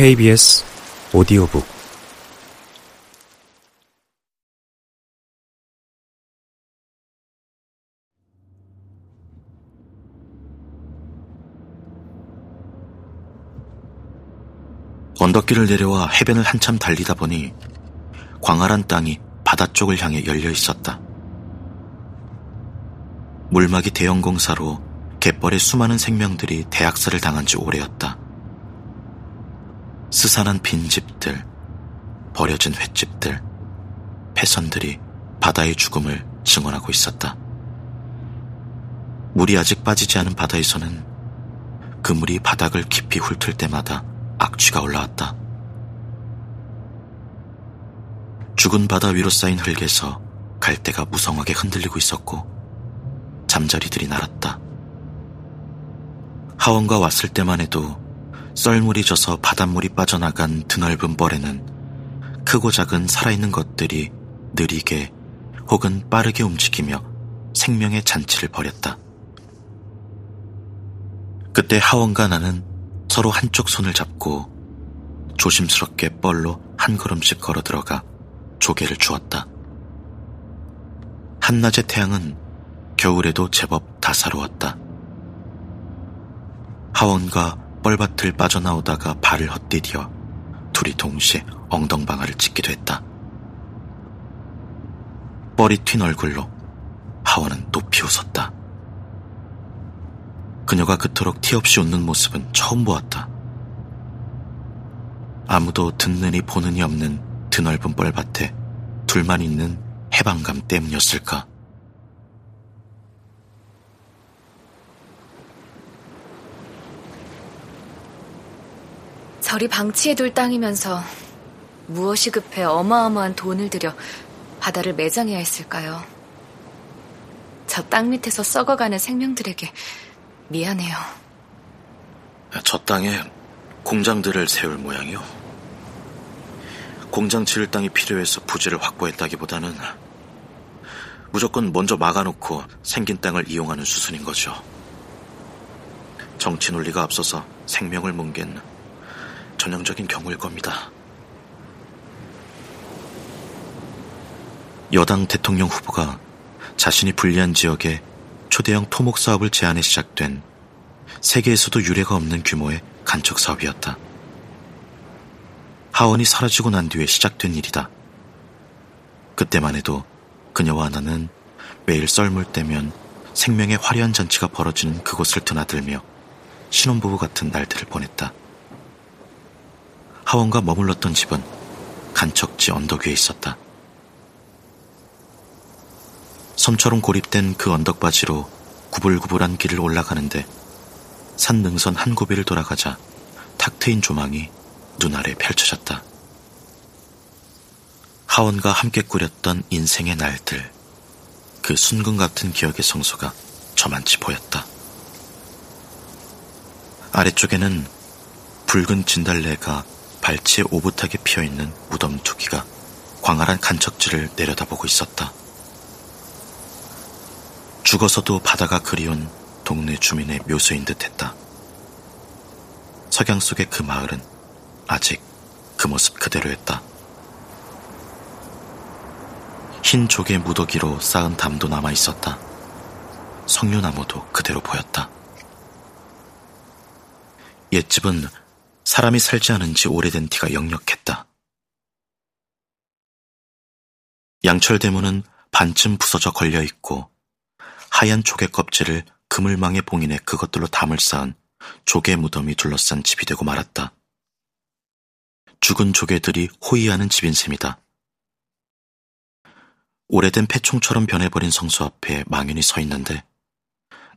KBS 오디오북 언덕길을 내려와 해변을 한참 달리다 보니 광활한 땅이 바다 쪽을 향해 열려 있었다. 물막이 대형 공사로 갯벌의 수많은 생명들이 대학살을 당한 지 오래였다. 스산한 빈집들, 버려진 횟집들, 폐선들이 바다의 죽음을 증언하고 있었다. 물이 아직 빠지지 않은 바다에서는 그 물이 바닥을 깊이 훑을 때마다 악취가 올라왔다. 죽은 바다 위로 쌓인 흙에서 갈대가 무성하게 흔들리고 있었고 잠자리들이 날았다. 하원과 왔을 때만 해도 썰물이 져서 바닷물이 빠져나간 드넓은 뻘에는 크고 작은 살아있는 것들이 느리게 혹은 빠르게 움직이며 생명의 잔치를 벌였다. 그때 하원과 나는 서로 한쪽 손을 잡고 조심스럽게 뻘로 한 걸음씩 걸어 들어가 조개를 주었다. 한낮의 태양은 겨울에도 제법 다사로웠다. 하원과 뻘밭을 빠져나오다가 발을 헛디뎌 둘이 동시에 엉덩방아를 찍기도 했다. 뻘이 튄 얼굴로 하원은 높이 웃었다. 그녀가 그토록 티 없이 웃는 모습은 처음 보았다. 아무도 보는 이 없는 드넓은 뻘밭에 둘만 있는 해방감 때문이었을까? 저리 방치해둘 땅이면서 무엇이 급해 어마어마한 돈을 들여 바다를 매장해야 했을까요? 저 땅 밑에서 썩어가는 생명들에게 미안해요. 저 땅에 공장들을 세울 모양이요. 공장 지을 땅이 필요해서 부지를 확보했다기보다는 무조건 먼저 막아놓고 생긴 땅을 이용하는 수순인 거죠. 정치 논리가 앞서서 생명을 뭉갠 전형적인 경우일 겁니다. 여당 대통령 후보가 자신이 불리한 지역에 초대형 토목 사업을 제안해 시작된 세계에서도 유례가 없는 규모의 간척 사업이었다. 하원이 사라지고 난 뒤에 시작된 일이다. 그때만 해도 그녀와 나는 매일 썰물 때면 생명의 화려한 잔치가 벌어지는 그곳을 드나들며 신혼부부 같은 날들을 보냈다. 하원과 머물렀던 집은 간척지 언덕 위에 있었다. 섬처럼 고립된 그 언덕바지로 구불구불한 길을 올라가는데 산 능선 한 고비를 돌아가자 탁 트인 조망이 눈아래 펼쳐졌다. 하원과 함께 꾸렸던 인생의 날들, 그 순금 같은 기억의 성소가 저만치 보였다. 아래쪽에는 붉은 진달래가 발치에 오붓하게 피어있는 무덤 두기가 광활한 간척지를 내려다보고 있었다. 죽어서도 바다가 그리운 동네 주민의 묘소인 듯 했다. 석양 속의 그 마을은 아직 그 모습 그대로였다. 흰 조개 무더기로 쌓은 담도 남아 있었다. 석류나무도 그대로 보였다. 옛집은 사람이 살지 않은 지 오래된 티가 역력했다. 양철 대문은 반쯤 부서져 걸려 있고 하얀 조개 껍질을 그물망에 봉인해 그것들로 담을 쌓은 조개 무덤이 둘러싼 집이 되고 말았다. 죽은 조개들이 호위하는 집인 셈이다. 오래된 폐총처럼 변해버린 성수 앞에 망연히 서 있는데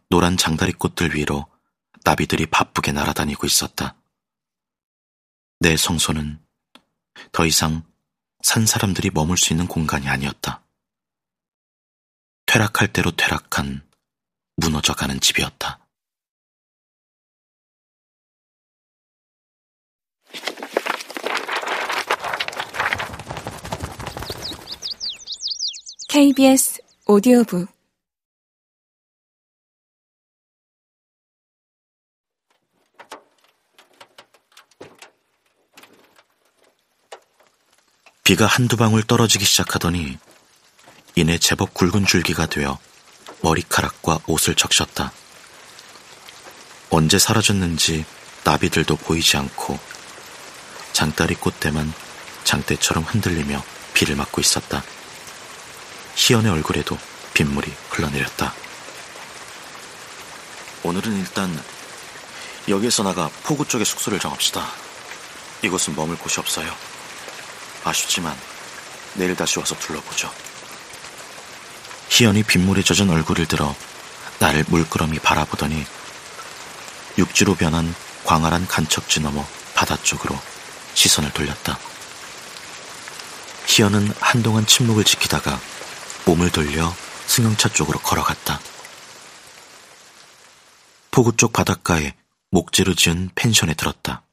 노란 장다리 꽃들 위로 나비들이 바쁘게 날아다니고 있었다. 내 성소는 더 이상 산 사람들이 머물 수 있는 공간이 아니었다. 퇴락할 대로 퇴락한 무너져가는 집이었다. KBS 오디오북 비가 한두 방울 떨어지기 시작하더니 이내 제법 굵은 줄기가 되어 머리카락과 옷을 적셨다. 언제 사라졌는지 나비들도 보이지 않고 장다리 꽃대만 장대처럼 흔들리며 비를 맞고 있었다. 희연의 얼굴에도 빗물이 흘러내렸다. 오늘은 일단 여기에서 나가 포구 쪽에 숙소를 정합시다. 이곳은 머물 곳이 없어요. 아쉽지만 내일 다시 와서 둘러보죠. 희연이 빗물에 젖은 얼굴을 들어 나를 물끄러미 바라보더니 육지로 변한 광활한 간척지 너머 바다 쪽으로 시선을 돌렸다. 희연은 한동안 침묵을 지키다가 몸을 돌려 승용차 쪽으로 걸어갔다. 포구 쪽 바닷가에 목재로 지은 펜션에 들었다.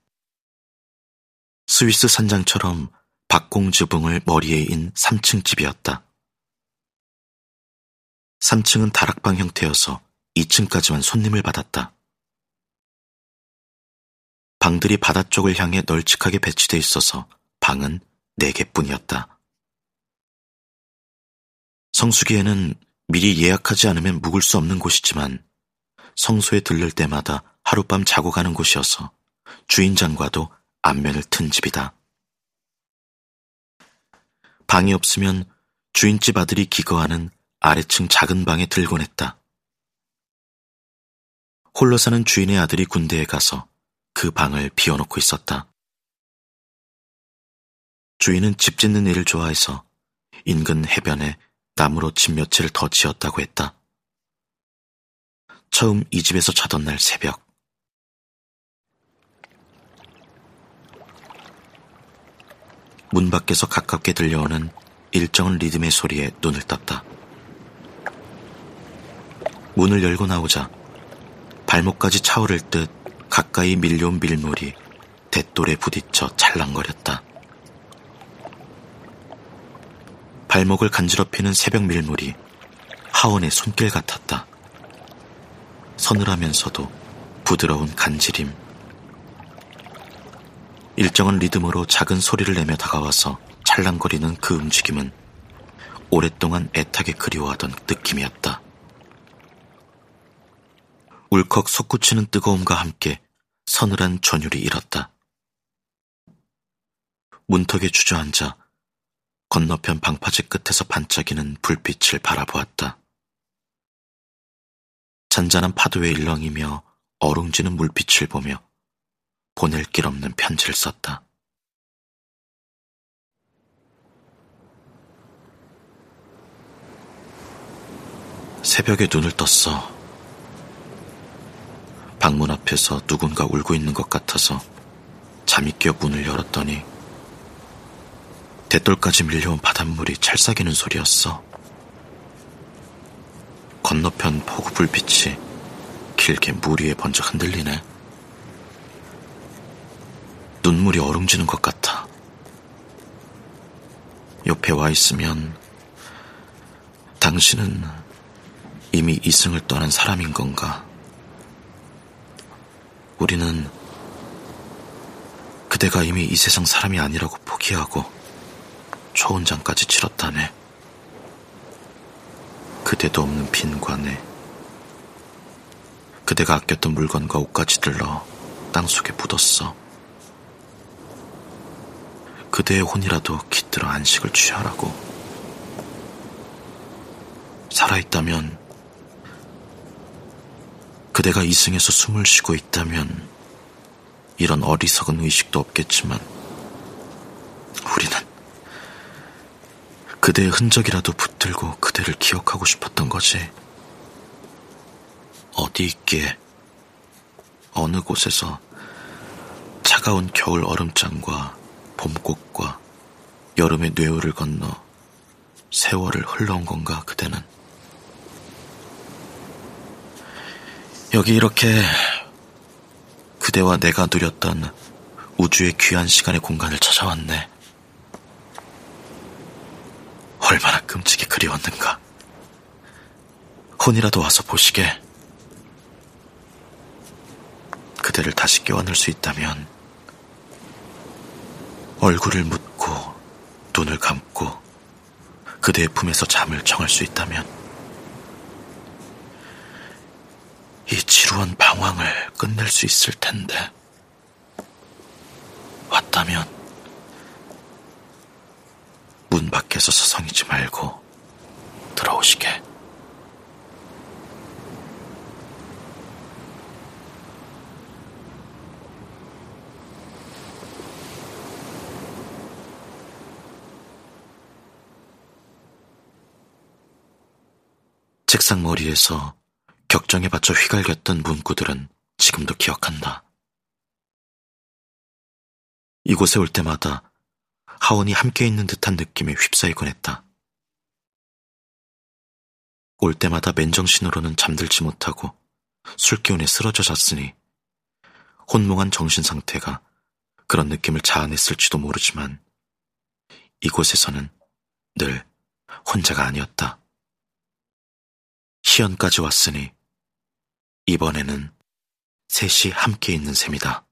스위스 산장처럼 박공지붕을 머리에 인 3층 집이었다. 3층은 다락방 형태여서 2층까지만 손님을 받았다. 방들이 바다 쪽을 향해 널찍하게 배치돼 있어서 방은 4개뿐이었다. 성수기에는 미리 예약하지 않으면 묵을 수 없는 곳이지만 성소에 들를 때마다 하룻밤 자고 가는 곳이어서 주인장과도 안면을 튼 집이다. 방이 없으면 주인집 아들이 기거하는 아래층 작은 방에 들곤 했다. 홀로 사는 주인의 아들이 군대에 가서 그 방을 비워놓고 있었다. 주인은 집 짓는 일을 좋아해서 인근 해변에 나무로 집 몇 채를 더 지었다고 했다. 처음 이 집에서 자던 날 새벽. 문 밖에서 가깝게 들려오는 일정한 리듬의 소리에 눈을 떴다. 문을 열고 나오자 발목까지 차오를 듯 가까이 밀려온 밀물이 대돌에 부딪혀 찰랑거렸다. 발목을 간지럽히는 새벽 밀물이 하원의 손길 같았다. 서늘하면서도 부드러운 간지림. 일정한 리듬으로 작은 소리를 내며 다가와서 찰랑거리는 그 움직임은 오랫동안 애타게 그리워하던 느낌이었다. 울컥 솟구치는 뜨거움과 함께 서늘한 전율이 일었다. 문턱에 주저앉아 건너편 방파제 끝에서 반짝이는 불빛을 바라보았다. 잔잔한 파도에 일렁이며 어룽지는 물빛을 보며 보낼 길 없는 편지를 썼다. 새벽에 눈을 떴어. 방문 앞에서 누군가 울고 있는 것 같아서 잠이 깨어 문을 열었더니 대돌까지 밀려온 바닷물이 찰싹이는 소리였어. 건너편 포구 불빛이 길게 물 위에 번져 흔들리네. 눈물이 얼음지는 것 같아. 옆에 와 있으면 당신은 이미 이승을 떠난 사람인 건가? 우리는 그대가 이미 이 세상 사람이 아니라고 포기하고 초원장까지 치렀다네. 그대도 없는 빈 관에 그대가 아꼈던 물건과 옷까지 들러 땅속에 묻었어. 그대의 혼이라도 깃들어 안식을 취하라고. 살아있다면 그대가 이승에서 숨을 쉬고 있다면 이런 어리석은 의식도 없겠지만 우리는 그대의 흔적이라도 붙들고 그대를 기억하고 싶었던 거지. 어디 있기에 어느 곳에서 차가운 겨울 얼음장과 봄꽃과 여름의 뇌우를 건너 세월을 흘러온 건가 그대는. 여기 이렇게 그대와 내가 누렸던 우주의 귀한 시간의 공간을 찾아왔네. 얼마나 끔찍이 그리웠는가. 혼이라도 와서 보시게. 그대를 다시 껴안을 수 있다면 얼굴을 묻고 눈을 감고 그대의 품에서 잠을 청할 수 있다면 이 지루한 방황을 끝낼 수 있을 텐데 왔다면 문 밖에서 서성이지 말고 들어오시게. 책상 머리에서 격정에 받쳐 휘갈겼던 문구들은 지금도 기억한다. 이곳에 올 때마다 하원이 함께 있는 듯한 느낌에 휩싸이곤 했다. 올 때마다 맨정신으로는 잠들지 못하고 술기운에 쓰러져 잤으니 혼몽한 정신 상태가 그런 느낌을 자아냈을지도 모르지만 이곳에서는 늘 혼자가 아니었다. 시연까지 왔으니 이번에는 셋이 함께 있는 셈이다.